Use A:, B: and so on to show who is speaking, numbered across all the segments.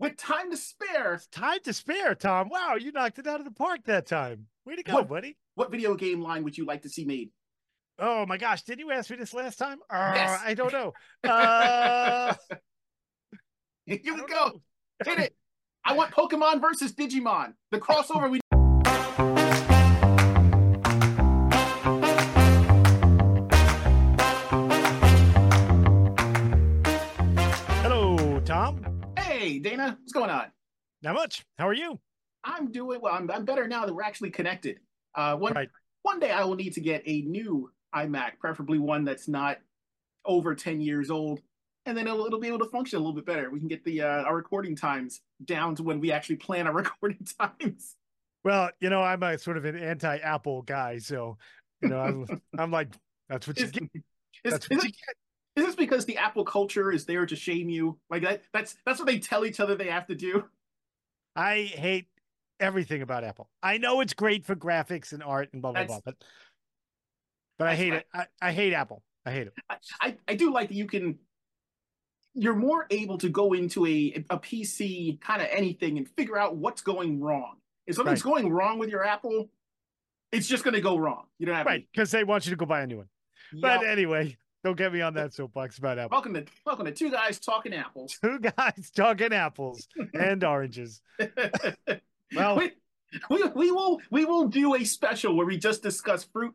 A: with time to spare.
B: Time to spare, Tom. Wow, you knocked it out of the park that time. Way to go,
A: What-
B: buddy.
A: What video game line would you like to see made?
B: Oh my gosh, did you ask me this last time? Uh,
A: Yes.
B: I don't know. Uh,
A: Here we go.
B: know.
A: Hit it. I want Pokemon versus Digimon. The crossover we Hey, Dana, what's going on?
B: Not much. How are you?
A: I'm doing well. I'm, I'm better now that we're actually connected. Uh, one
B: Right.
A: one day I will need to get a new iMac, preferably one that's not over 10 years old, and then it'll, it'll be able to function a little bit better. We can get the uh, our recording times down to when we actually plan our recording times.
B: Well, you know, I'm a sort of an anti-Apple guy, so you know, I'm, I'm like, that's what you get. That's what you get.
A: Is this because the Apple culture is there to shame you? Like that? That's that's what they tell each other they have to do.
B: I hate everything about Apple. I know it's great for graphics and art and blah blah
A: That's-
B: blah, but but I hate
A: right.
B: it. I, I hate Apple. I hate it.
A: I, I, I do like that you can you're more able to go into a a PC kind of anything and figure out what's going wrong. If something's going wrong with your Apple, it's just going to go wrong. You don't have
B: Right, because they want you to go buy a new one.
A: any-
B: But anyway, don't get me on that soapbox about Apple.
A: welcome to welcome to two guys talking apples.
B: Two guys talking apples and oranges. Well,
A: we, we we will we will do a special where we just discuss fruit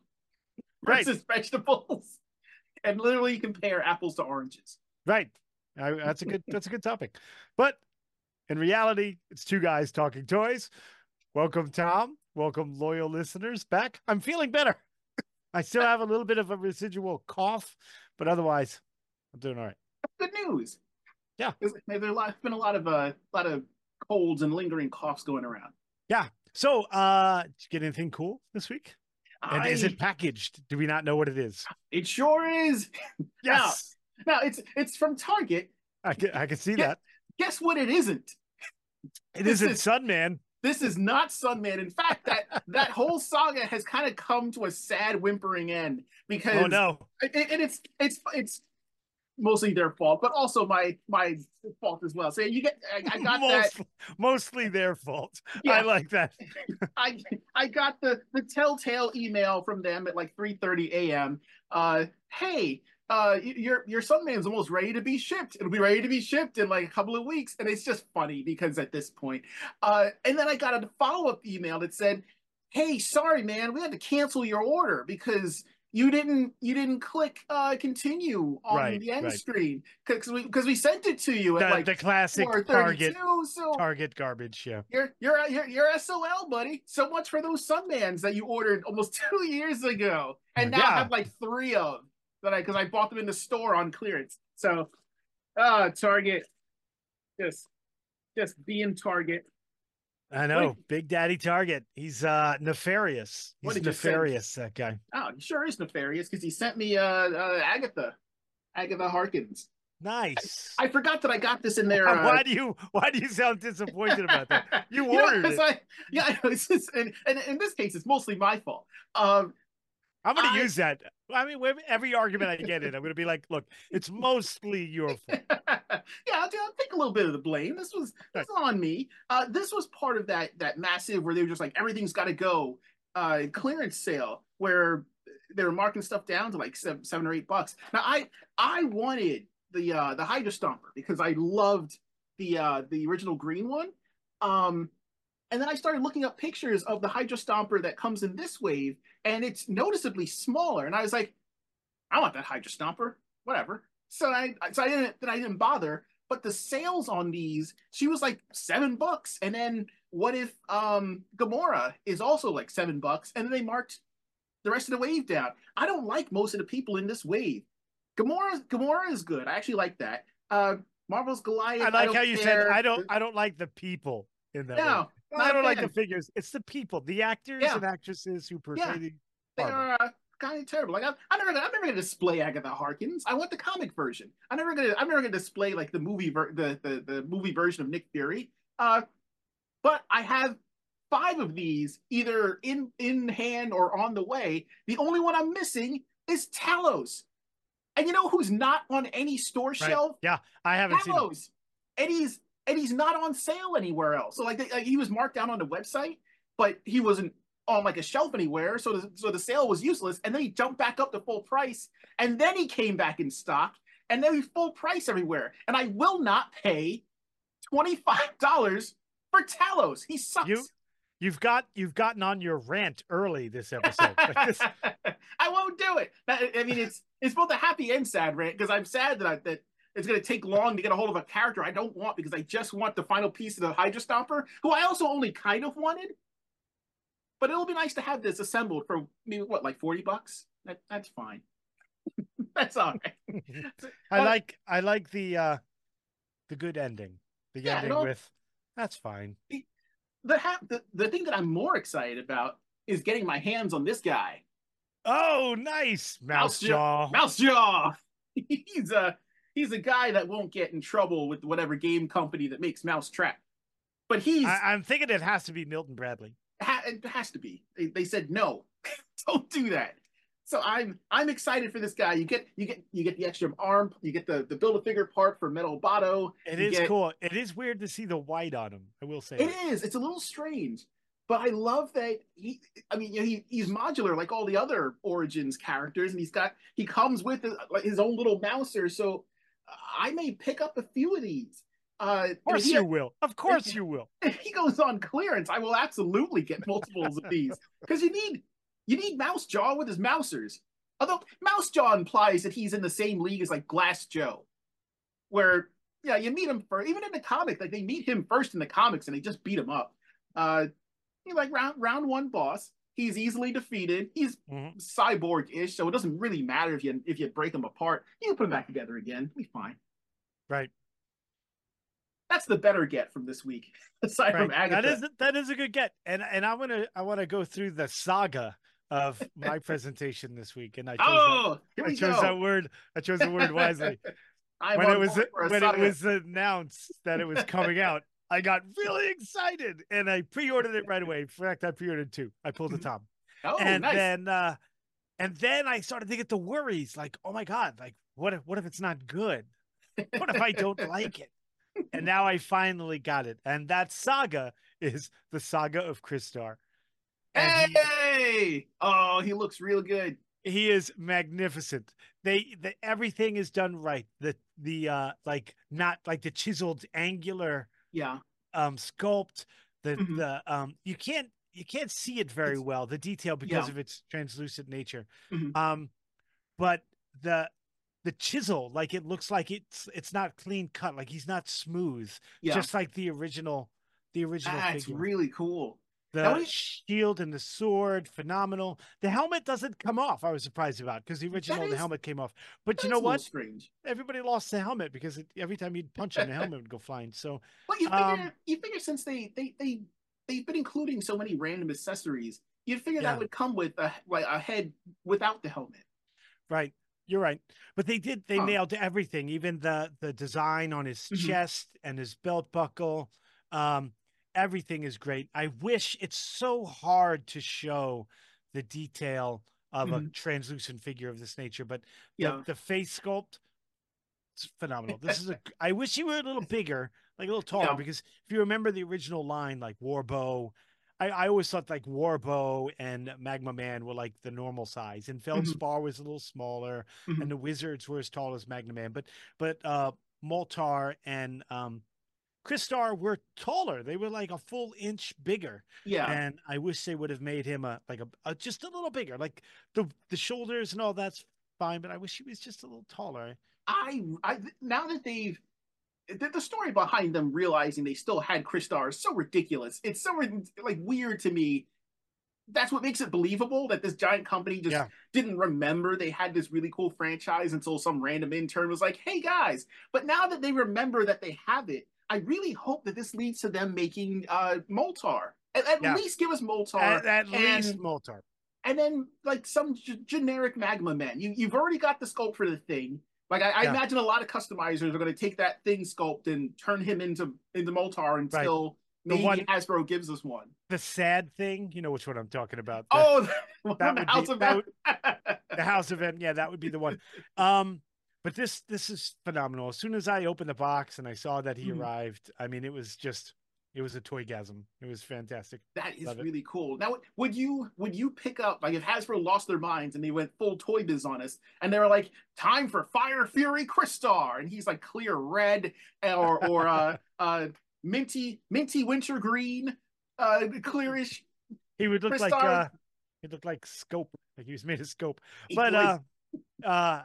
B: Right.
A: versus vegetables and literally compare apples to oranges.
B: right. I, that's a good that's a good topic. But in reality, it's two guys talking toys. Welcome, Tom. Welcome, loyal listeners, back. I'm feeling better. I still have a little bit of a residual cough, but otherwise, I'm doing all right.
A: Good news.
B: Yeah.
A: There's, there's a been a lot of uh, lot of colds and lingering coughs going around. Yeah.
B: So, uh, did you get anything cool this week? And is it packaged? Do we not know what it is?
A: It sure is.
B: Yes,
A: Now it's it's from Target.
B: I can I can see that.
A: Guess what? It isn't.
B: It
A: this
B: isn't
A: is-
B: Sunman.
A: This is not Sunman. In fact, that that whole saga has kind of come to a sad, whimpering end because
B: Oh no.
A: and it's it's it's mostly their fault, but also my my fault as well. So you get I, I got that.
B: Mostly their fault.
A: Yeah.
B: I like that.
A: I I got the the telltale email from them at like 3:30 a.m. Uh, hey, uh, your your Sunman's almost ready to be shipped. It'll be ready to be shipped in like a couple of weeks, and it's just funny because at this point, uh, and then I got a follow up email that said, "Hey, sorry, man, we had to cancel your order because." You didn't. You didn't click uh, continue on
B: Right,
A: the end
B: right.
A: screen because we because we sent it to you at
B: The,
A: like
B: the classic Target.
A: So
B: Target garbage. Yeah.
A: you're you're you're you're SOL, buddy. So much for those Sunmans that you ordered almost two years ago, and now I have like three of that I because I bought them in the store on clearance. So, uh Target, just just being Target.
B: I know. Big Daddy Target. He's uh nefarious. He's
A: did you say?
B: nefarious, that guy.
A: Oh, he sure is nefarious because he sent me uh, uh Agatha, Agatha Harkness.
B: Nice.
A: I forgot that I got this in there. Uh,
B: why do you why do you sound disappointed about that? You ordered
A: 'cause
B: it.
A: I, yeah, I know, it's just, and, and in this case, it's mostly my fault. Um,
B: I'm gonna use that. I mean, every argument I get in, I'm gonna be like, look, it's mostly your fault.
A: yeah, I'll, I'll take a little bit of the blame. This was this was on me. Uh, this was part of that that massive where they were just like everything's got to go uh, clearance sale where they were marking stuff down to like seven, seven or eight bucks. Now I I wanted the uh, the Hydra Stomper because I loved the uh, the original green one. Um, and then I started looking up pictures of the Hydra Stomper that comes in this wave, and it's noticeably smaller. And I was like, I want that Hydra Stomper, whatever. So I so I didn't then I didn't bother. But the sales on these, she was like seven bucks. And then what if um Gamora is also like seven bucks? And then they marked the rest of the wave down. I don't like most of the people in this wave. Gamora Gamora is good. I actually like that. Uh Marvel's Goliath.
B: I like
A: don't
B: how you
A: care.
B: said I don't I don't like the people in that.
A: No,
B: way. I don't like the figures. It's the people, the actors
A: Yeah.
B: and actresses who portray
A: Yeah.
B: the
A: They are uh, kind of terrible. Like I'm, I'm never, gonna, I'm never gonna display Agatha Harkness. I want the comic version. I'm never gonna, I'm never gonna display like the movie, ver- the, the the movie version of Nick Fury. Uh, but I have five of these either in in hand or on the way. The only one I'm missing is Talos. And you know who's not on any store
B: Right.
A: shelf?
B: Yeah, I haven't seen it.
A: Talos. Eddie's and he's not on sale anywhere else. So like, they, like he was marked down on the website, but he wasn't on like a shelf anywhere. So the, so the sale was useless. And then he jumped back up to full price, and then he came back in stock, and then he's full price everywhere. And I will not pay twenty five dollars for Talos. He sucks.
B: You, you've got you've gotten on your rant early this episode.
A: I won't do it. I mean, it's it's both a happy and sad rant because I'm sad that I, that it's going to take long to get a hold of a character I don't want because I just want the final piece of the Hydra Stomper, who I also only kind of wanted. But it'll be nice to have this assembled for maybe what, like forty bucks. That, that's fine. that's all right.
B: I
A: Uh,
B: like I like the uh the good ending. The
A: Yeah,
B: ending with that's fine.
A: The, ha- the the thing that I'm more excited about is getting my hands on this guy,
B: Oh, nice. Mouse
A: jaw.
B: jaw.
A: Mouse Jaw. he's a he's a guy that won't get in trouble with whatever game company that makes Mousetrap. But he's
B: I, I'm thinking it has to be Milton Bradley.
A: ha- it has to be. They, they said no, don't do that. So I'm I'm excited for this guy. You get you get you get the extra arm. You get the the build a figure part for Metal Botto.
B: It
A: You
B: is
A: get-
B: cool. It is weird to see the white on him. I will say.
A: It
B: that.
A: is. It's a little strange, but I love that he. I mean, you know, he he's modular like all the other Origins characters, and he's got he comes with his own little mouser. So I may pick up a few of these. Uh,
B: Of course
A: he,
B: you will. Of course you will.
A: if he goes on clearance, I will absolutely get multiples of these because you need you need Mouse Jaw with his mousers. Although Mouse Jaw implies that he's in the same league as like Glass Joe, where yeah, you meet him for even in the comic, like they meet him first in the comics and they just beat him up. Uh, you know, like round round one boss, he's easily defeated. He's
B: Mhm.
A: cyborg-ish, so it doesn't really matter if you if you break him apart. You can put him back together again. Be fine.
B: Right.
A: That's the better get from this week, aside
B: Right.
A: from Agatha.
B: That is that is a good get. And and I want to I want to go through the saga of my presentation this week. And I chose,
A: oh,
B: that, I chose that word. I chose the word wisely. When it was
A: board for a
B: when it was announced that it was coming out, I got really excited and I pre-ordered it right away. In fact, I pre-ordered two. I pulled the top.
A: oh,
B: and
A: nice.
B: then uh and then I started to get the worries like, oh my god, like what if what if it's not good? What if I don't like it? And now I finally got it. And that saga is the saga of Crystar. And he-
A: hey, oh, he looks real good.
B: he is magnificent. They, the everything is done right. The the uh like not like the chiseled angular
A: Yeah,
B: um sculpt. The
A: Mhm.
B: the um you can't you can't see it very
A: It's-
B: well the detail because
A: Yeah.
B: of its translucent nature.
A: Mhm.
B: Um, but the the chisel like it looks like it's it's not clean cut like he's not smooth
A: yeah.
B: just like the original the original
A: That's
B: figure.
A: really cool.
B: The shield and the sword phenomenal the helmet doesn't come off i was surprised about because the original the helmet came off but you know what
A: Strange.
B: everybody lost the helmet because it, every time you'd punch him the helmet would go flying so
A: Well, you figure,
B: Um,
A: you figure since they they they they've been including so many random accessories, you'd figure
B: Yeah.
A: that would come with a like a head without the helmet.
B: Right. You're right. But they did they
A: Huh.
B: nailed everything, even the the design on his
A: Mhm.
B: chest and his belt buckle. Um everything is great. I wish it's so hard to show the detail of a
A: Mhm.
B: translucent figure of this nature, but the,
A: Yeah.
B: the face sculpt it's phenomenal. This is a I wish you were a little bigger, like a little taller,
A: Yeah.
B: because if you remember the original line, like Warbow, I, I always thought like Warbow and Magma Man were like the normal size, and Feldspar was a little smaller,
A: Mhm.
B: and the Wizards were as tall as Magma Man. But but uh Moltar and um Crystar were taller. They were like a full inch bigger.
A: Yeah,
B: And I wish they would have made him a like a, a just a little bigger. Like the the shoulders and all that's fine, but I wish he was just a little taller.
A: I I now that they've the, the story behind them realizing they still had Crystar is so ridiculous. It's so like weird to me. That's what makes it believable that this giant company just
B: Yeah.
A: didn't remember they had this really cool franchise until some random intern was like, "Hey guys!" But now that they remember that they have it, I really hope that this leads to them making uh Moltar. At, at
B: Yeah.
A: least give us Moltar
B: At, at least
A: and-
B: Moltar.
A: and then like some g- generic magma men. You you've already got the sculpt for the thing. Like I, I
B: Yeah.
A: imagine a lot of customizers are going to take that thing sculpt and turn him into into Moltar until
B: The
A: maybe
B: one-
A: Hasbro gives us one.
B: The sad thing, you know which one I'm talking about.
A: Oh, the,
B: that
A: the
B: would
A: House
B: be-
A: of
B: that
A: M.
B: the House event. Yeah, that would be the one. Um, but this this is phenomenal. As soon as I opened the box and I saw that he
A: Mhm.
B: arrived, I mean, it was just it was a toy toygasm. It was fantastic.
A: That is
B: Love it.
A: really cool. Now, would you would you pick up like if Hasbro lost their minds and they went full Toy Biz on us and they were like, "Time for Fire Fury Crystar," and he's like clear red or or uh uh minty minty wintergreen, uh clearish.
B: He would look like uh he looked like scope, like he was made of scope. But uh uh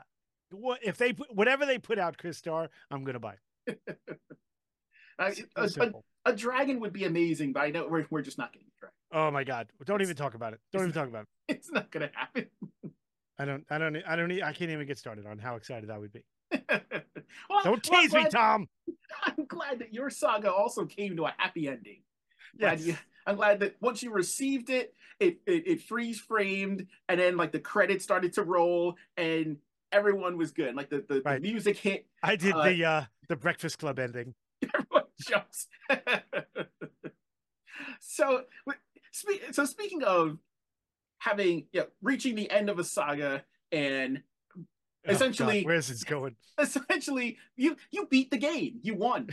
B: if they put whatever they put out, Crystar, I'm gonna buy.
A: a, a, dragon would be amazing, but I know we're we're just not getting a dragon.
B: Oh my god. Don't even talk about it. Don't even talk about it.
A: It's not gonna happen.
B: I don't I don't I don't I can't even get started on how excited I would be.
A: well,
B: Don't
A: well, I'm
B: tease me, Tom.
A: I'm glad that your saga also came to a happy ending. Glad
B: Yes.
A: you- I'm glad that once you received it, it, it, it freeze framed, and then like the credits started to roll, and everyone was good. Like the, the, the music hit,
B: I did
A: uh,
B: the uh the Breakfast Club ending.
A: everyone jumps. so, so speaking of having, yeah, reaching the end of a saga, and
B: Oh, God,
A: Essentially-
B: where's this going?
A: essentially you you beat the game, you won.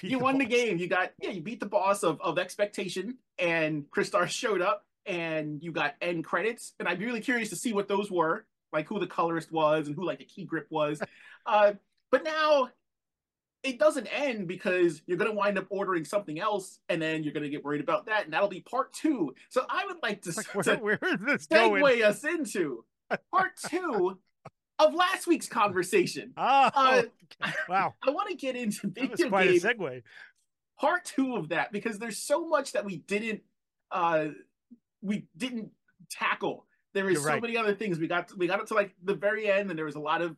A: You won the game. You got yeah, you beat the boss of of expectation, and Crystar showed up, and you got end credits. And I'd be really curious to see what those were, like who the colorist was and who like the key grip was. uh, but now it doesn't end because you're gonna wind up ordering something else, and then you're gonna get worried about that, and that'll be part two. So I would like to,
B: Like,
A: to
B: where, where is this going?
A: segue us into part two of last week's conversation.
B: Oh,
A: Uh,
B: wow.
A: I want to get into video
B: quite
A: games
B: a segue.
A: part two of that because there's so much that we didn't uh we didn't tackle there is so
B: right.
A: many other things we got we got up to like the very end and there was a lot of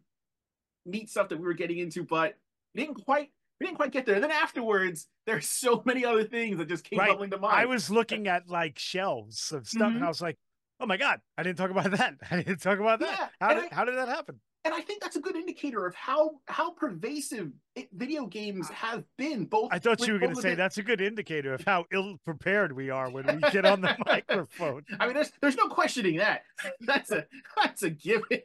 A: neat stuff that we were getting into but we didn't quite we didn't quite get there and then afterwards there's so many other things that just came
B: Right.
A: bubbling to mind
B: I was looking at like shelves of stuff,
A: Mhm.
B: and I was like, "Oh my god, I didn't talk about that. I didn't talk about that.
A: Yeah,
B: how
A: and
B: did how did that happen?"
A: And i think that's a good indicator of how how pervasive it, video games have been both
B: I thought you were going to say
A: the-
B: that's a good indicator of how ill prepared we are when we get on the microphone.
A: i mean there's there's no questioning that that's a that's a given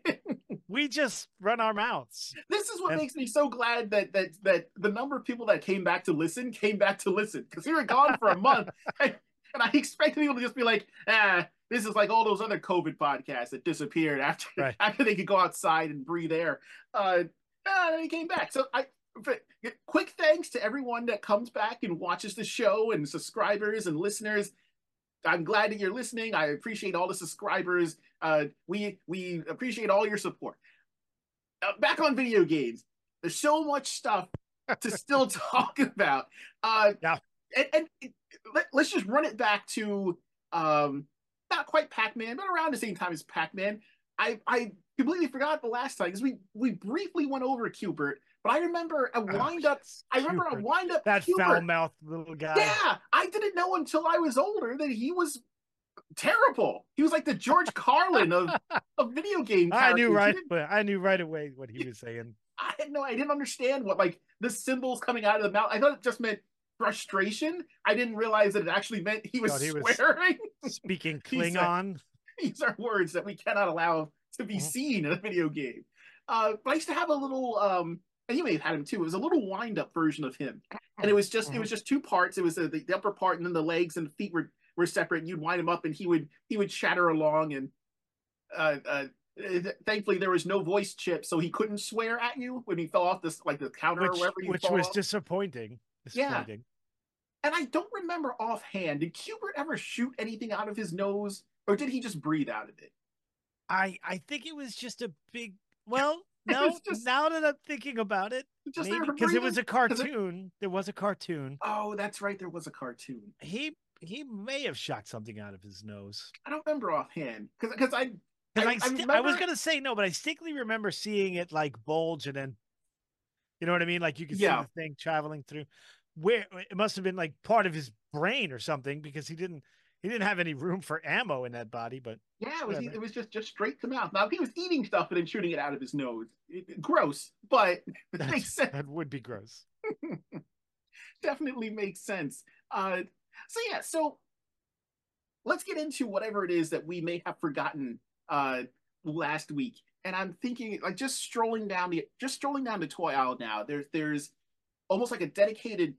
B: We just run our mouths.
A: this is what
B: And-
A: makes me so glad that that that the number of people that came back to listen came back to listen because we were gone for a month and, and I expected people to just be like, ah, this is like all those other COVID podcasts that disappeared after
B: Right.
A: after they could go outside and breathe air. Uh, ah, they came back. So I. Quick thanks to everyone that comes back and watches the show and subscribers and listeners. I'm glad that you're listening. I appreciate all the subscribers. Uh, we we appreciate all your support. Uh, back on video games, there's so much stuff to still talk about. Uh,
B: Yeah.
A: And, and let, us just run it back to um, not quite Pac-Man, but around the same time as Pac-Man. I I completely forgot the last time because we we briefly went over Q*bert, but I remember a
B: Oh,
A: wind up.
B: yes,
A: I remember a wind up.
B: that foul mouthed little guy.
A: Yeah, I didn't know until I was older that he was terrible. He was like the George Carlin of of video game.
B: I knew right. But I knew right away what he was saying.
A: I didn't know. I didn't understand what like the symbols coming out of the mouth. I thought it just meant frustration. I didn't realize that it actually meant he was
B: Thought he was-
A: swearing.
B: Speaking
A: He's a-
B: Klingon.
A: These are words that we cannot allow to be
B: Mhm.
A: seen in a video game. Uh, but I used to have a little. Um, and you may have had him too. It was a little wind-up version of him, and it was just it
B: Mhm.
A: was just two parts. It was the, the upper part, and then the legs and the feet were were separate. And you'd wind him up, and he would he would chatter along. And uh, uh, th- thankfully, there was no voice chip, so he couldn't swear at you when he fell off this like the counter or
B: which,
A: wherever
B: which was
A: off.
B: disappointing.
A: Yeah.
B: Disappointing.
A: And I don't remember offhand. Did Q*bert ever shoot anything out of his nose, or did he just breathe out of it?
B: I I think it was just a big. Well, no.
A: just-
B: now that I'm thinking about it,
A: Just
B: maybe
A: there for
B: because it was a cartoon. There was a cartoon.
A: Oh, that's right. There was a cartoon.
B: He he may have shot something out of his nose.
A: I don't remember offhand because because I I-
B: I,
A: I
B: sti- I was gonna say no, but I distinctly remember seeing it like bulge and then, you know what I mean? Like you could
A: Yeah.
B: see the thing traveling through. Where it must have been like part of his brain or something because he didn't he didn't have any room for ammo in that body. But
A: yeah, it was it was just just straight to mouth. Now he was eating stuff and then shooting it out of his nose, it- gross, but makes sense.
B: that would be gross.
A: Definitely makes sense. Uh, so yeah, so let's get into whatever it is that we may have forgotten uh last week. and I'm thinking like just strolling down the just strolling down the toy aisle now. There's there's almost like a dedicated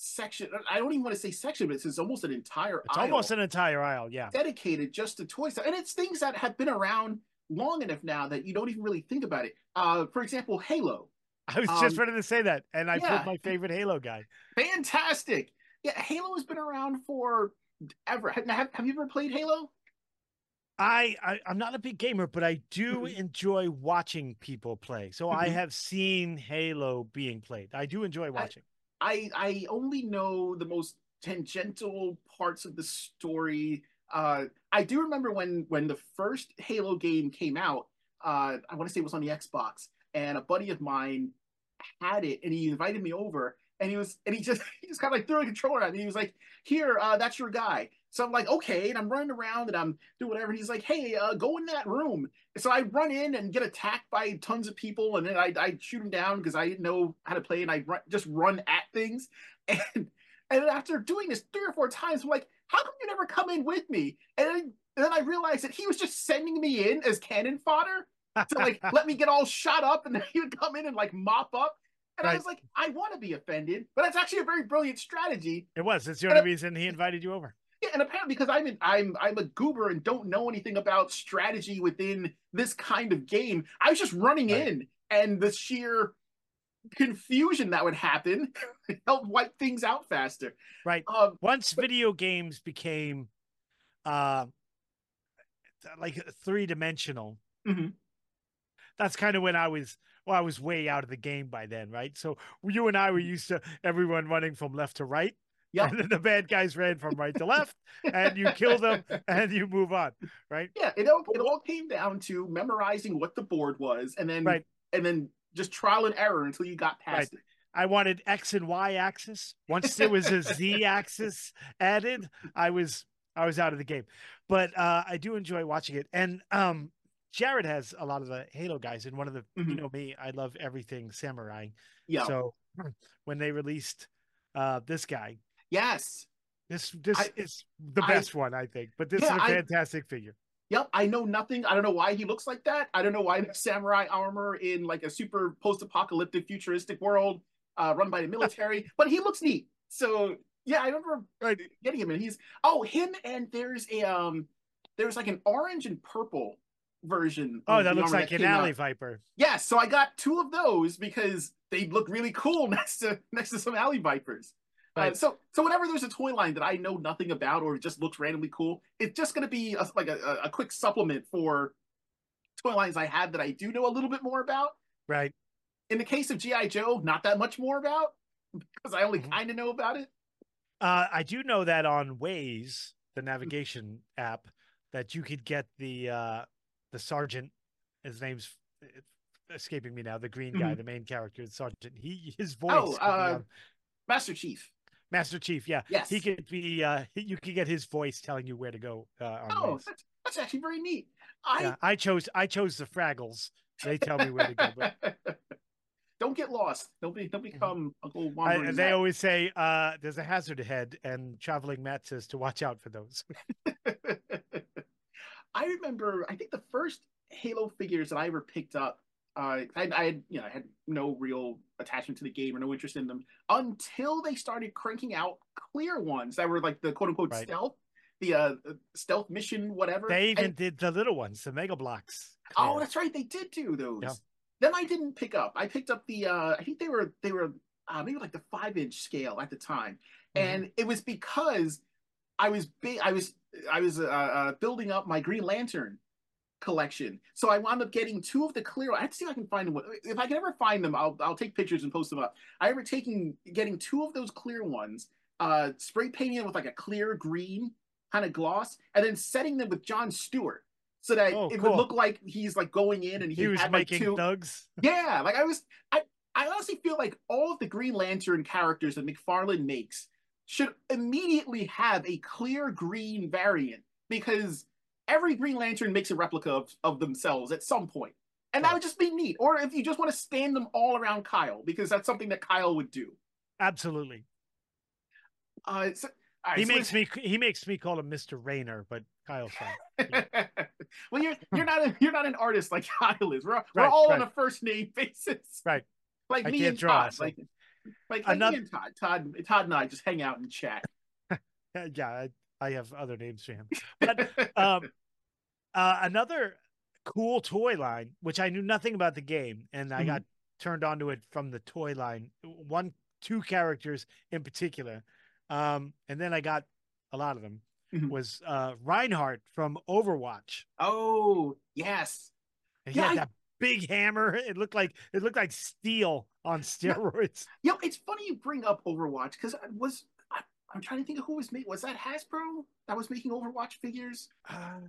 A: section. I don't even want to say section, but it's almost an entire.
B: It's
A: aisle
B: almost an entire aisle. Yeah.
A: dedicated just to toy stuff, and it's things that have been around long enough now that you don't even really think about it. Uh, for example, Halo.
B: I was just
A: Um,
B: ready to say that, and I
A: yeah.
B: pulled my favorite Halo guy.
A: Fantastic. Yeah, Halo has been around for ever. Have, have, you ever played Halo?
B: I, I I'm not a big gamer, but I do
A: Mhm.
B: enjoy watching people play. So I
A: Mhm.
B: have seen Halo being played. I do enjoy watching.
A: I I I only know the most tangential parts of the story. Uh, I do remember when when the first Halo game came out. Uh, I want to say it was on the Xbox, and a buddy of mine had it, and he invited me over, and he was and he just he just kind of like threw a controller at me. He was like, "Here, uh, that's your guy." So I'm like, "Okay," and I'm running around and I'm doing whatever. And he's like, "Hey, uh, go in that room." So I run in and get attacked by tons of people, and then I, I shoot them down because I didn't know how to play, and I run, just run at things. And and after doing this three or four times, I'm like, "How come you never come in with me?" And then, and then I realized that he was just sending me in as cannon fodder to like let me get all shot up, and then he would come in and like mop up. And I was like, I want to be offended, but that's actually a very brilliant strategy.
B: It was. It's the only
A: it-
B: reason he invited you over.
A: Yeah, and apparently because I'm in, I'm I'm a goober and don't know anything about strategy within this kind of game, I was just running
B: Right.
A: in, and the sheer confusion that would happen helped wipe things out faster.
B: Right.
A: Um,
B: Once video games became uh like three dimensional,
A: Mhm.
B: that's kind of when I was well, I was way out of the game by then, right? So you and I were used to everyone running from left to right.
A: Yep.
B: And then the bad guys ran from right to left, and you kill them and you move on, right?
A: yeah, it all it all came down to memorizing what the board was, and then
B: Right.
A: and then just trial and error until you got past it.
B: I wanted X and Y axis. Once there was a Z axis added, I was I was out of the game. But uh, I do enjoy watching it. And um, Jared has a lot of the Halo guys, and one of the you
A: Mhm.
B: know me, I love everything samurai.
A: Yeah.
B: So when they released uh, this guy,
A: yes.
B: this this
A: I-
B: is the
A: I-
B: best one, I think. But this
A: Yeah,
B: is a fantastic figure.
A: Yep, I know nothing. I don't know why he looks like that. I don't know why the samurai armor in like a super post-apocalyptic futuristic world uh, run by the military, but he looks neat. So yeah, I remember
B: Right.
A: getting him, and he's oh him, and there's a um, there's like an orange and purple version.
B: Oh, that looks like an
A: came out.
B: alley viper.
A: Yes, so I got two of those because they look really cool next to next to some alley vipers. Uh, so so whenever there's a toy line that I know nothing about or it just looks randomly cool, it's just going to be a, like a, a- quick supplement for toy lines I have that I do know a little bit more about.
B: Right.
A: In the case of GI Joe, not that much more about because I only
B: Mhm.
A: kind of know about it.
B: Uh, I do know that on Waze, the navigation app, that you could get the uh, the sergeant. His name's escaping me now. The green guy,
A: Mhm.
B: the main character, the sergeant. He his voice.
A: Oh, uh, Master Chief.
B: Master Chief. Yeah,
A: Yes.
B: he could be. Uh, you could get his voice telling you where to go. Uh, on
A: oh, that's, that's actually very neat. I
B: Yeah, I chose. I chose the Fraggles. They tell me where to go. But
A: don't get lost. Don't be don't become a little
B: I,
A: wandering.
B: and they always say uh, there's a hazard ahead, and traveling Matt says to watch out for those.
A: I remember, I think the first Halo figures that I ever picked up, uh, I, I had, you know, I had no real attachment to the game or no interest in them until they started cranking out clear ones that were like the quote unquote
B: Right.
A: stealth, the uh, stealth mission, whatever.
B: They even
A: And-
B: did the little ones, the Mega Bloks.
A: oh, that's right, they did do those.
B: Yeah.
A: Them I didn't pick up. I picked up the, uh, I think they were they were uh, maybe like the five inch scale at the time,
B: Mhm.
A: and it was because I was big. I was I was uh, uh, building up my Green Lantern collection, so I wound up getting two of the clear. I have to see if I can find them. If I can ever find them, I'll I'll take pictures and post them up. I remember taking getting two of those clear ones, uh, spray painting them with like a clear green kind of gloss, and then setting them with John Stewart. So that
B: Oh,
A: it
B: cool.
A: would look like he's like going in and he,
B: he was
A: had like
B: making
A: two.
B: thugs.
A: Yeah, like I was, I, I honestly feel like all of the Green Lantern characters that McFarlane makes should immediately have a clear green variant because every Green Lantern makes a replica of, of themselves at some point. And that would just be neat. Or if you just want to stand them all around Kyle, because that's something that Kyle would do.
B: Absolutely.
A: Uh, so right,
B: he
A: so
B: makes me he makes me call him Mr. Rayner, but Kyle's fine.
A: well, you're you're not a, you're not an artist like Kyle is. We're we're
B: Right,
A: all
B: right.
A: on a first name basis,
B: Right.
A: like
B: I
A: me and
B: draw,
A: Todd.
B: so-
A: Like like, like
B: Another-
A: me and Todd. Todd Todd and I just hang out and chat.
B: Yeah, yeah, I, I have other names for him. But um, uh, another cool toy line, which I knew nothing about the game, and I
A: Mhm.
B: got turned onto it from the toy line. One, two characters in particular, um, and then I got a lot of them.
A: Mhm.
B: Was uh, Reinhardt from Overwatch?
A: oh yes,
B: And he
A: Yeah,
B: had
A: I-
B: that big hammer. It looked like it looked like steel on steroids.
A: you know it's funny you bring up Overwatch because I was I, I'm trying to think of who was made. Was that Hasbro that was making Overwatch figures?
B: Uh,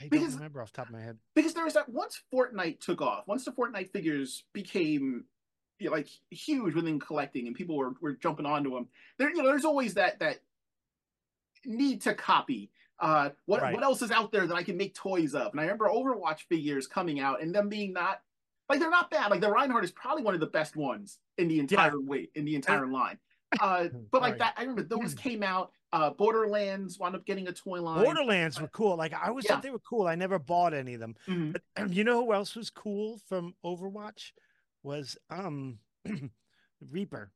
B: I don't
A: Because-
B: remember off the top of my head.
A: because there was that once Fortnite took off, once the Fortnite figures became you know, like huge within collecting, and people were, were jumping onto them. There, you know, there's always that that need to copy. Uh, what
B: Right.
A: what else is out there that I can make toys of? And I remember Overwatch figures coming out and them being not like they're not bad. Like the Reinhardt is probably one of the best ones in the entire way in the entire line. Uh, but like that, I remember those came out. Uh, Borderlands wound up getting a toy line.
B: Borderlands were cool. Like I always
A: Yeah.
B: thought they were cool. I never bought any of them.
A: Mhm.
B: But you know who else was cool from Overwatch? Was um Reaper.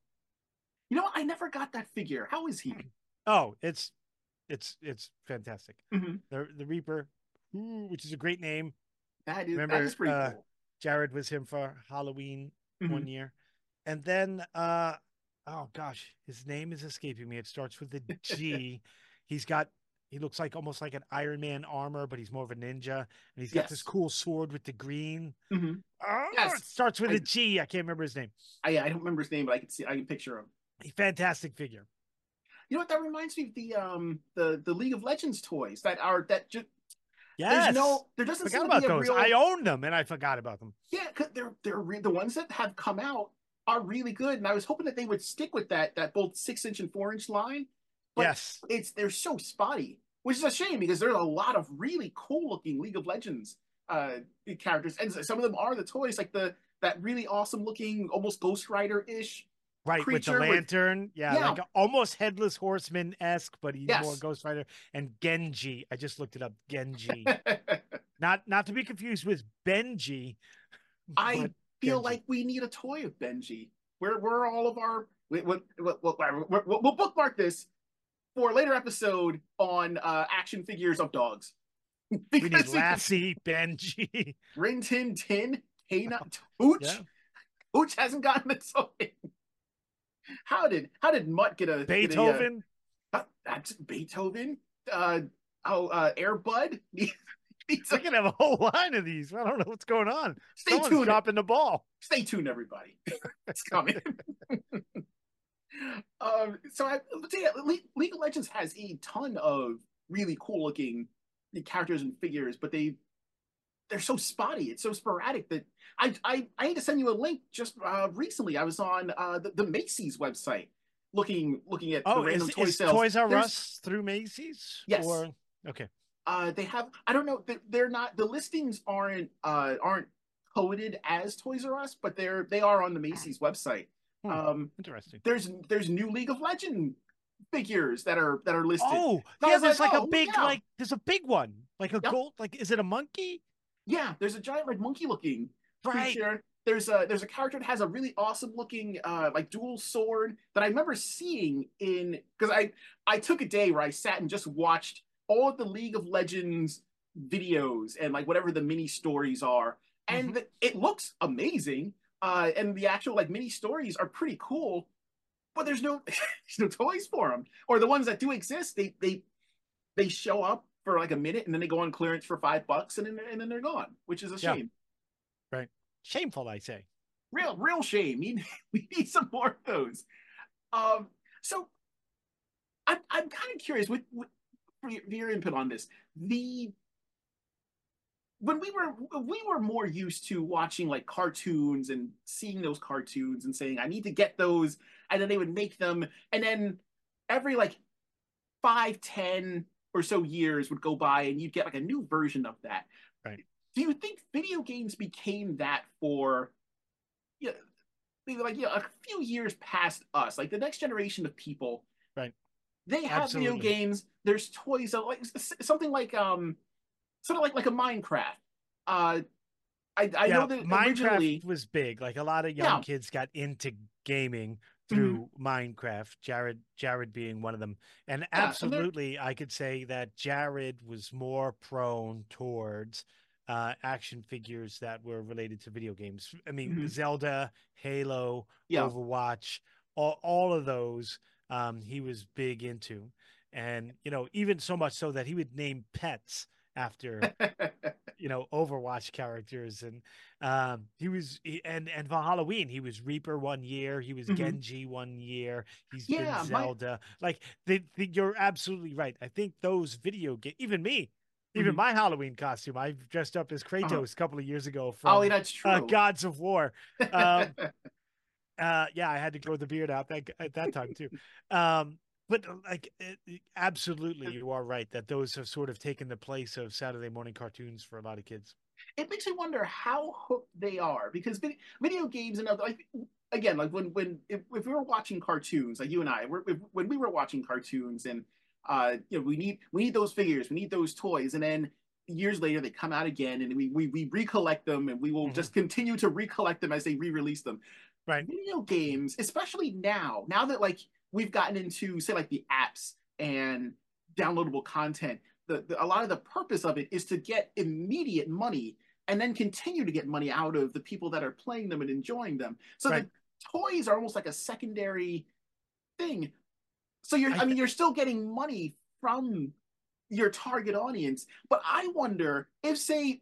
A: You know what? I never got that figure. How is he?
B: Oh, it's it's it's fantastic.
A: Mhm.
B: The the Reaper, which is a great name.
A: That is that
B: Remember,
A: is pretty
B: uh,
A: cool.
B: Jared was him for Halloween
A: Mhm.
B: one year. And then uh oh gosh, his name is escaping me. It starts with a G. he's got he looks like almost like an Iron Man armor, but he's more of a ninja. And he's got this cool sword with the green.
A: Mhm.
B: Oh,
A: Yes.
B: it starts with
A: I-
B: a G. I can't remember his name.
A: I, I don't remember his name, but I can see I can picture him.
B: A Fantastic figure.
A: You know what? That reminds me of the um the the League of Legends toys that are that just
B: Yes.
A: there's no there doesn't
B: forgot
A: seem to be a
B: those.
A: real
B: I own them and I forgot about them.
A: yeah 'cause they're they're re- the ones that have come out are really good, and I was hoping that they would stick with that that both six inch and four inch line. But
B: yes.
A: it's they're so spotty, which is a shame because there's a lot of really cool looking League of Legends uh characters, and some of them are the toys like the that really awesome looking almost Ghost Rider ish.
B: Right, with the
A: creature with-
B: lantern. yeah,
A: Yeah.
B: like almost headless horseman esque, but he's more Ghost Rider. And Genji. I just looked it up. Genji. not not to be confused with Benji.
A: I feel
B: Genji.
A: like we need a toy of Benji. Where where are all of our we, we, we, we'll, bookmark this for a later episode on uh, action figures of dogs.
B: we need Lassie, Benji.
A: Rin Tin Tin, Kana, Hooch.
B: Yeah.
A: Hooch hasn't gotten a toy. How did how did Mutt get a get a,
B: Beethoven.
A: uh, that's Beethoven. Uh, oh, uh, Airbud.
B: We can have a whole line of these. I don't know what's going on.
A: Stay
B: Someone's
A: tuned.
B: dropping the ball.
A: stay tuned, everybody. it's coming. um, so I, so yeah, Le- League of Legends has a ton of really cool looking characters and figures, but they they're so spotty. It's so sporadic that I I, I need to send you a link. Just uh, recently, I was on uh, the, the Macy's website looking looking at the
B: Oh,
A: random
B: is,
A: toy
B: is
A: sales.
B: Toys R Us through Macy's?
A: Yes.
B: Or okay.
A: Uh they have i don't know they're, they're not the listings aren't uh aren't coded as toys r us but they're they are on the macy's website
B: Hmm.
A: um
B: Interesting.
A: there's there's new league of legend figures that are that are listed
B: Oh,
A: So
B: yeah, there's
A: like,
B: like,
A: oh,
B: a big
A: yeah.
B: like there's a big one. Like a
A: Yep.
B: gold like is it a monkey?
A: yeah there's a giant like monkey looking
B: Right.
A: creature there's a there's a character that has a really awesome looking uh like dual sword that i remember seeing in because i i took a day where i sat and just watched all of the league of legends videos and like whatever the mini stories are and the- it looks amazing uh and the actual like mini stories are pretty cool but there's no there's no toys for them or the ones that do exist they they they show up for like a minute and then they go on clearance for five bucks and then and then they're gone which is a
B: Yeah.
A: Right.
B: Shameful, I say.
A: real real shame. We need, we need some more of those. Um, so I'm I'm kind of curious with, with for your, your input on this. The when we were we were more used to watching like cartoons and seeing those cartoons and saying I need to get those, and then they would make them, and then every like five ten or so years would go by, and you'd get like a new version of that.
B: Right.
A: Do you think video games became that for yeah, like yeah, a few years past us, like the next generation of people,
B: Right.
A: They have
B: Absolutely.
A: video games. There's toys, like something like um, sort of like like a Minecraft. Uh, I I
B: yeah,
A: know that
B: Minecraft was big. Like a lot of young
A: Yeah. Mm-hmm.
B: kids got into gaming through Minecraft. Jared, Jared being one of them, and
A: and they're-
B: absolutely, I could say that Jared was more prone towards uh, action figures that were related to video games. I mean,
A: Mhm.
B: Zelda, Halo,
A: yeah,
B: Overwatch, all, all of those um, he was big into. And, you know, even so much so that he would name pets after, you know, Overwatch characters. And um, he was, he, and, and for Halloween, he was Reaper one year, he was
A: Mhm.
B: Genji one year, He's
A: Yeah,
B: been
A: my-
B: Zelda. Like, the, the, you're absolutely right. I think those video game, even me, even
A: Mhm.
B: my Halloween costume, I dressed up as Kratos a couple of years ago from
A: Uh-huh. oh, true.
B: uh, Gods of War. um, uh yeah i had to grow the beard out that, at that time too. Um but uh, like it, it- absolutely you are right that those have sort of taken the place of saturday morning cartoons for a lot of kids.
A: It makes me wonder how hooked they are because vid- video games and other like again like when when if, if we were watching cartoons like you and I we're, if, when we were watching cartoons and uh you know we need we need those figures we need those toys and then years later they come out again and we we, we recollect them and we will
B: Mhm.
A: just continue to recollect them as they re-release them
B: right
A: video games, especially now, now that like we've gotten into say like the apps and downloadable content, the, the a lot of the purpose of it is to get immediate money and then continue to get money out of the people that are playing them and enjoying them. So
B: Right.
A: the toys are almost like a secondary thing. So you're
B: I
A: I, mean you're still getting money from your target audience, but I wonder if say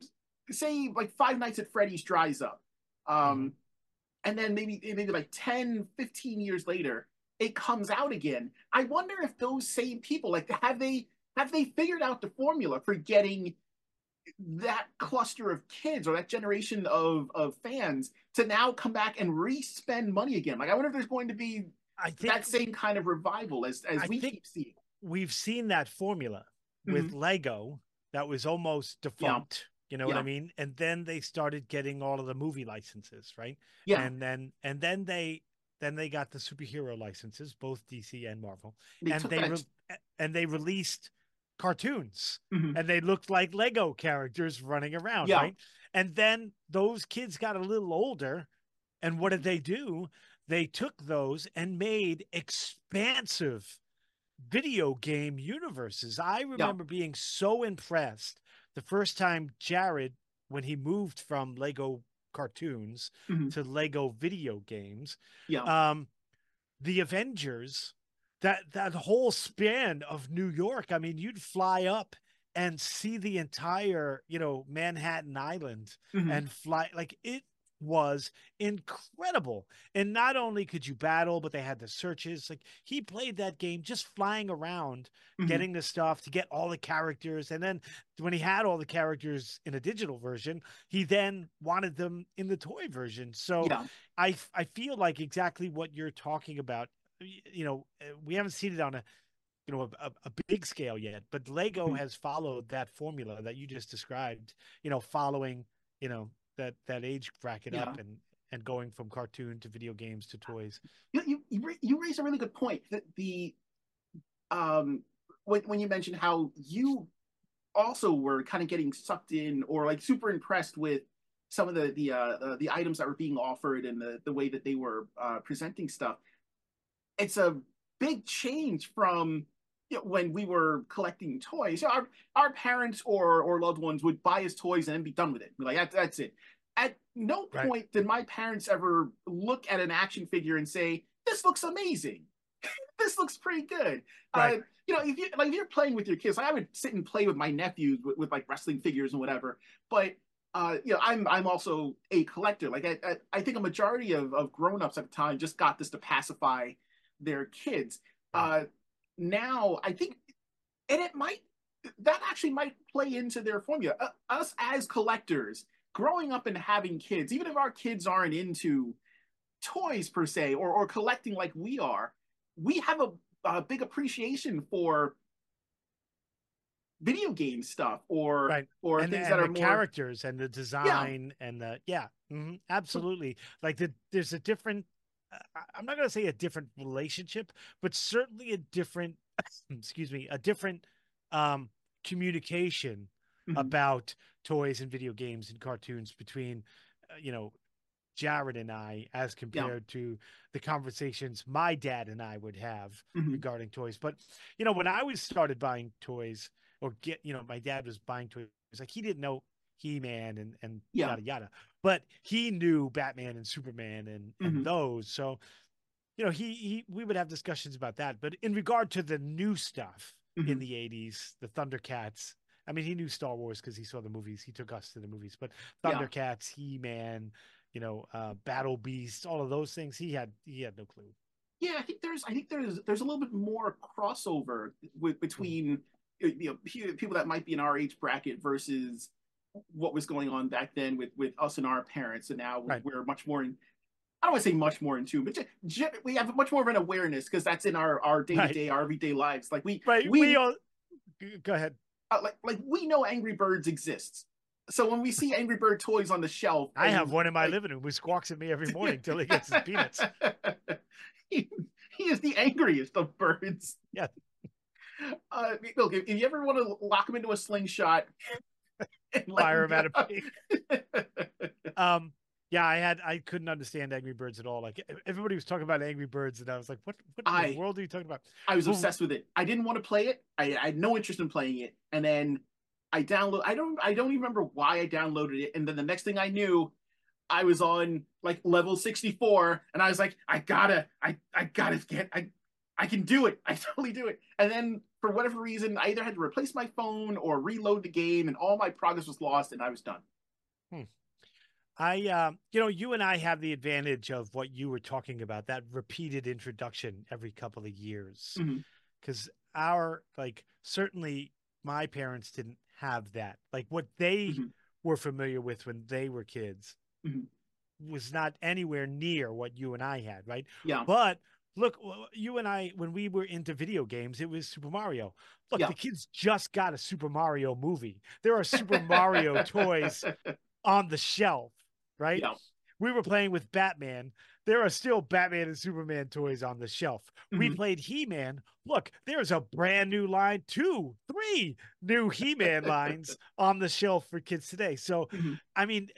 A: say like Five Nights at Freddy's dries up. Um and then maybe maybe like 10 15 years later it comes out again. I wonder if those same people like have they have they figured out the formula for getting that cluster of kids or that generation of of fans to now come back and re-spend money again? Like i wonder if there's going to be
B: i think
A: that same kind of revival as as
B: I
A: we keep seeing.
B: we've seen that formula with mm-hmm. lego that was almost defunct you know what i mean? And then they started getting all of the movie licenses right?
A: Yeah.
B: And then and then they then they got the superhero licenses both dc and marvel
A: they
B: and they re- and they released cartoons
A: Mhm.
B: and they looked like lego characters running around
A: Yeah.
B: right? And then those kids got a little older and what did they do? They took those and made expansive video game universes. I remember being so impressed the first time jared when he moved from lego cartoons
A: Mhm.
B: to lego video games
A: yeah
B: um the avengers that that whole span of new york i mean you'd fly up and see the entire you know manhattan island
A: Mhm.
B: and fly like it was incredible and not only could you battle but they had the searches like he played that game just flying around
A: Mhm.
B: getting the stuff to get all the characters and then when he had all the characters in a digital version he then wanted them in the toy version so
A: yeah
B: I I feel like exactly what you're talking about. You know, uh, we haven't seen it on a you know a, a big scale yet, but Lego
A: Mhm.
B: has followed that formula that you just described. You know, following you know that that age bracket up and and going from cartoon to video games to toys.
A: you you you, raise a really good point that the um when when you mentioned how you also were kind of getting sucked in or like super impressed with some of the the uh, uh the items that were being offered and the the way that they were uh presenting stuff it's a big change from you know, when we were collecting toys our our parents or or loved ones would buy us toys and then be done with it like that, that's it at no
B: Right.
A: point did my parents ever look at an action figure and say this looks amazing this looks pretty good
B: Right.
A: uh, you know if you like if you're playing with your kids like i would sit and play with my nephews with, with like wrestling figures and whatever but uh, you know, I'm I'm also a collector. Like I, I, I think a majority of, of grown-ups at the time just got this to pacify their kids. Uh, now I think, and it might that actually might play into their formula. Uh, us as collectors, growing up and having kids, even if our kids aren't into toys per se or or collecting like we are, we have a, a big appreciation for video game stuff or
B: Right.
A: or
B: and,
A: things
B: and
A: that
B: the
A: are more
B: characters and the design and the yeah mhm, absolutely like the, there's a different i'm not going to say a different relationship but certainly a different excuse me, a different um, communication
A: Mhm.
B: about toys and video games and cartoons between, uh, you know, Jared and I as compared to the conversations my dad and I would have
A: Mhm.
B: regarding toys. But you know, when I was started buying toys or get, you know, my dad was buying toys, like he didn't know He-Man and and
A: Yeah.
B: yada yada, but he knew Batman and Superman and and
A: Mhm.
B: those. So, you know, he he we would have discussions about that. But in regard to the new stuff in
A: Mhm.
B: the '80s, the Thundercats. I mean, he knew Star Wars because he saw the movies. He took us to the movies, but
A: Yeah.
B: Thundercats, He-Man, you know, uh, Battle Beast, all of those things. He had he had no clue.
A: Yeah, I think there's I think there's there's a little bit more crossover with between uh, you know people that might be in our age bracket versus what was going on back then with with us and our parents, and now
B: Right.
A: we're much more in. I don't want to say much more in tune, but we have much more of an awareness because that's in our our day to day, our everyday lives. Like we
B: Right.
A: we,
B: We, all go ahead.
A: uh, like like we know Angry Birds exists. So when we see Angry Bird toys on the shelf,
B: I have one in my
A: like-
B: living room who squawks at me every morning till he gets his peanuts.
A: he, he is the angriest of birds.
B: Yeah.
A: Uh, look, if, if you ever want to lock him into a slingshot,
B: Fire him out of pig. Um, yeah, I had I couldn't understand Angry Birds at all. Like everybody was talking about Angry Birds, and I was like, "What? What in
A: I-
B: the world are you talking about?"
A: I was
B: Well-
A: obsessed with it. I didn't want to play it. I, I had no interest in playing it, and then I download. I don't. I don't even remember why I downloaded it. And then the next thing I knew, I was on like level sixty four, and I was like, I gotta, I, I gotta get, I, I can do it. I totally do it. And then for whatever reason, I either had to replace my phone or reload the game, and all my progress was lost, and I was done.
B: I, uh, you know, you and I have the advantage of what you were talking about that repeated introduction every couple of years. Because our, like, certainly my parents didn't have that. Like, what they
A: Mhm.
B: were familiar with when they were kids
A: Mhm.
B: was not anywhere near what you and I had, right?
A: Yeah.
B: But look, you and I, when we were into video games, it was Super Mario. Look,
A: Yeah.
B: the kids just got a Super Mario movie. There are Super Mario toys on the shelf, right?
A: Yeah.
B: We were playing with Batman. There are still Batman and Superman toys on the shelf. We
A: Mhm.
B: played He Man. Look, there's a brand new line, two, three new He Man lines on the shelf for kids today. So,
A: Mhm.
B: I mean,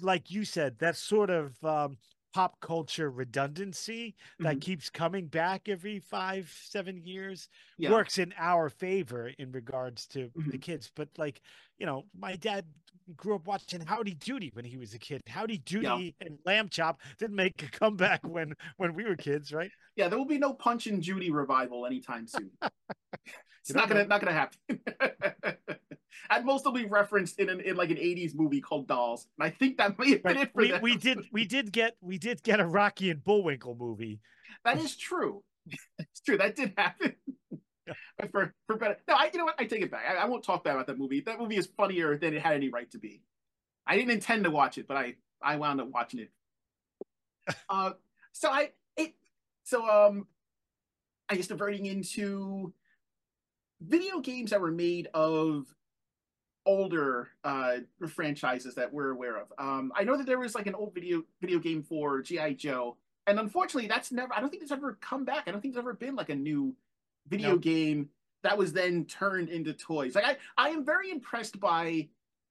B: like you said, that sort of um, pop culture redundancy that
A: Mhm.
B: keeps coming back every five, seven years
A: Yeah.
B: works in our favor in regards to the
A: Mhm.
B: kids. But like, you know, my dad grew up watching Howdy Doody when he was a kid. Howdy Doody and Lamb Chop didn't make a comeback when when we were kids, right?
A: Yeah, there will be no Punch and Judy revival anytime soon. it's not gonna not gonna happen. At most, it'll be referenced in an in like an '80s movie called Dolls, and I think that may have been
B: Right.
A: it for
B: We
A: them.
B: we did we did get we did get a Rocky and Bullwinkle movie.
A: That is true. it's true. That did happen. But for for better, no, I you know what? I take it back. I, I won't talk bad about that movie. That movie is funnier than it had any right to be. I didn't intend to watch it, but I I wound up watching it. uh, so I it so um, I guess diverting into video games that were made of older uh franchises that we're aware of. Um, I know that there was like an old video video game for GI Joe, and unfortunately, that's never. I don't think it's ever come back. I don't think there's ever been like a new video
B: No.
A: game that was then turned into toys. Like I, I am very impressed by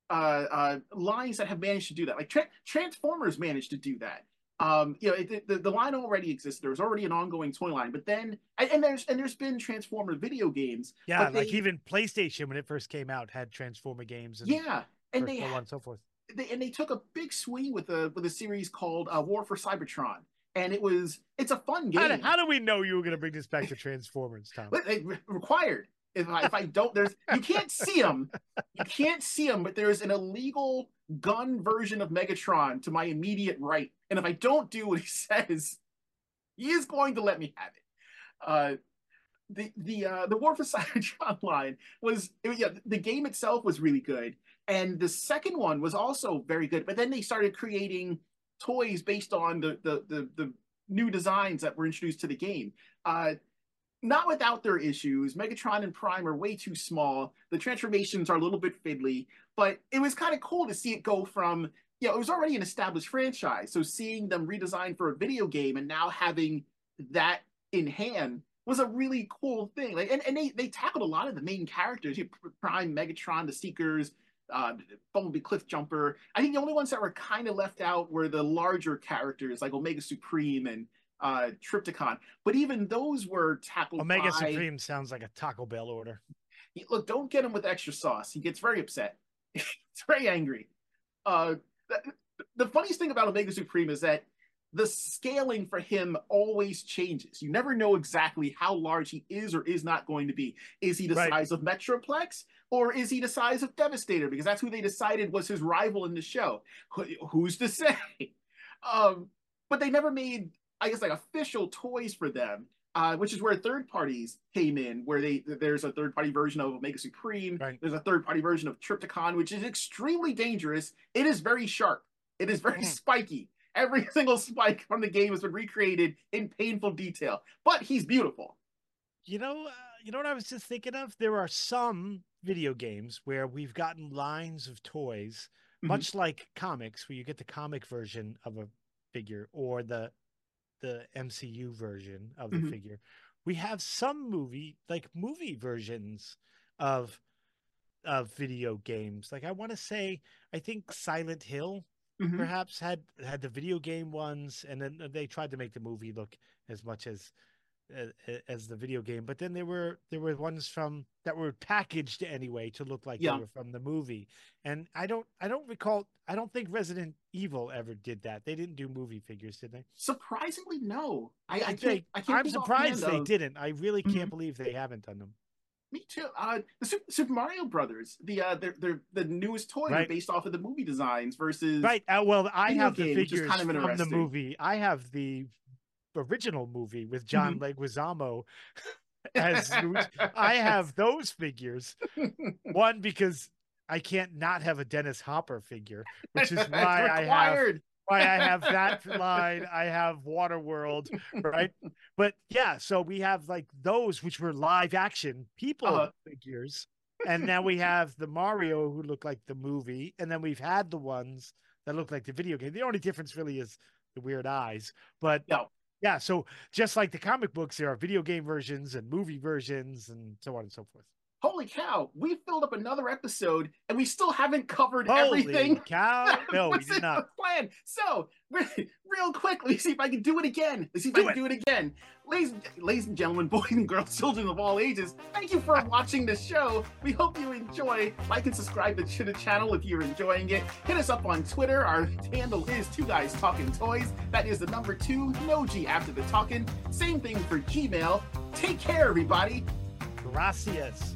A: uh, uh, lines that have managed to do that. Like Tra- Transformers managed to do that. Um, you know, it, the, the line already existed. There was already an ongoing toy line, but then and, and there's and there's been Transformer video games.
B: Yeah,
A: but
B: like even PlayStation when it first came out had Transformer games and
A: Yeah, and they
B: so on
A: had
B: and so forth.
A: they, and they took a big swing with a with a series called uh, War for Cybertron, and it was it's a fun game.
B: How do, how do we know you were going to bring this back to Transformers, Tom?
A: They re- required. If I, if I don't, there's you can't see them, you can't see them, but there's an illegal gun version of Megatron to my immediate right, and if I don't do what he says, he is going to let me have it. Uh, the the uh, the War for Cybertron line was yeah the game itself was really good, and the second one was also very good. But then they started creating toys based on the the the, the new designs that were introduced to the game. Uh, not without their issues. Megatron and Prime are way too small. The transformations are a little bit fiddly, but it was kind of cool to see it go from, you know, it was already an established franchise. So seeing them redesigned for a video game and now having that in hand was a really cool thing. Like, and, and they they tackled a lot of the main characters. You Prime, Megatron, the Seekers, uh, Bumblebee, Cliffjumper. I think the only ones that were kind of left out were the larger characters like Omega Supreme and uh, Trypticon. But even those were tackled.
B: Omega
A: by...
B: Supreme sounds like a Taco Bell order.
A: Look, don't get him with extra sauce. He gets very upset. He's very angry. Uh, the, funniest thing about Omega Supreme is that the scaling for him always changes. You never know exactly how large he is or is not going to be. Is he the right. size of Metroplex or is he the size of Devastator? Because that's who they decided was his rival in the show. Who's to say? Um, but they never made, I guess, like official toys for them. Uh, which is where third parties came in, where they there's a third party version of Omega Supreme. Right. There's a third party version of Trypticon, which is extremely dangerous. It is very sharp. It is very mm. spiky. Every single spike from the game has been recreated in painful detail, but he's beautiful.
B: You know, uh, you know what I was just thinking of? There are some video games where we've gotten lines of toys, mm-hmm. much like comics, where you get the comic version of a figure or the the MCU version of the mm-hmm. figure. We have some movie like movie versions of of video games. Like I want to say, I think Silent Hill mm-hmm. perhaps had had the video game ones, and then they tried to make the movie look as much as as the video game but then there were there were ones from that were packaged anyway to look like yeah. they were from the movie and i don't i don't recall i don't think resident evil ever did that they didn't do movie figures did they
A: surprisingly no i, I
B: can't, I can't i'm surprised they of... didn't i really can't mm-hmm. believe they haven't done them
A: me too. Uh, the Super, Super Mario Brothers, the uh, they're, they're the newest toy right. based off of the movie designs versus
B: right. Uh, well, I have the figures kind of from the movie. I have the original movie with John mm-hmm. Leguizamo as I have those figures. One because I can't not have a Dennis Hopper figure, which is why I have why I have that line. I have Waterworld, right? But yeah, so we have like those which were live action people uh-huh. figures. And now we have the Mario who look like the movie, and then we've had the ones that look like the video game. The only difference really is the weird eyes. But no. Yeah, so just like the comic books, there are video game versions and movie versions and so on and so forth
A: holy cow, we filled up another episode and we still haven't covered
B: holy
A: everything.
B: Cow. No, we did not.
A: Plan. So, real quick, let me see if I can do it again. Let's see if do I can it. do it again. Ladies, ladies and gentlemen, boys and girls, children of all ages, thank you for watching the show. We hope you enjoy. Like and subscribe to the channel if you're enjoying it. Hit us up on Twitter. Our handle is Two Guys Talking Toys. That is the number two, no G after the talking. Same thing for Gmail. Take care, everybody.
B: Gracias.